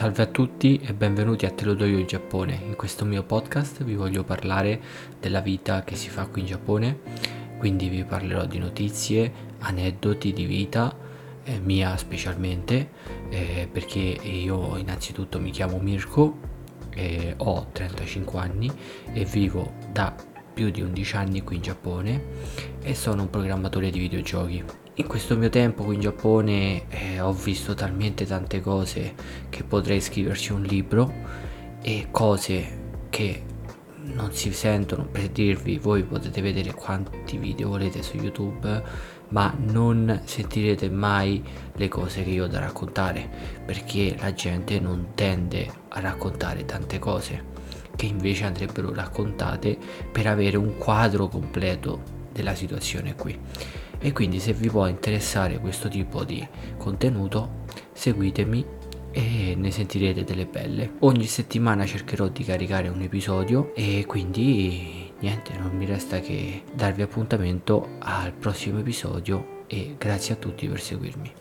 Salve a tutti e benvenuti a Te lo do io in Giappone. In questo mio podcast vi voglio parlare della vita che si fa qui in Giappone, quindi vi parlerò di notizie, aneddoti di vita, eh, mia specialmente, eh, perché io innanzitutto mi chiamo Mirko, eh, ho 35 anni e vivo da più di 11 anni qui in Giappone e sono un programmatore di videogiochi. In questo mio tempo qui in Giappone eh, ho visto talmente tante cose che potrei scriverci un libro e cose che non si sentono. Per dirvi voi potete vedere quanti video volete su youtube ma non sentirete mai le cose che io ho da raccontare perché la gente non tende a raccontare tante cose che invece andrebbero raccontate per avere un quadro completo della situazione qui e quindi se vi può interessare questo tipo di contenuto seguitemi e ne sentirete delle belle. Ogni settimana cercherò di caricare un episodio e quindi niente non mi resta che darvi appuntamento al prossimo episodio e grazie a tutti per seguirmi